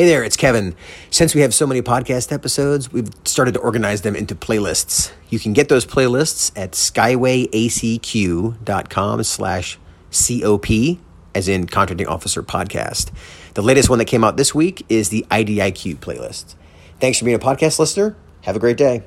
Hey there, it's Kevin. Since we have so many podcast episodes, we've started to organize them into playlists. You can get those playlists at skywayacq.com slash COP, as in Contracting Officer Podcast. The latest one that came out this week is the IDIQ playlist. Thanks for being a podcast listener. Have a great day.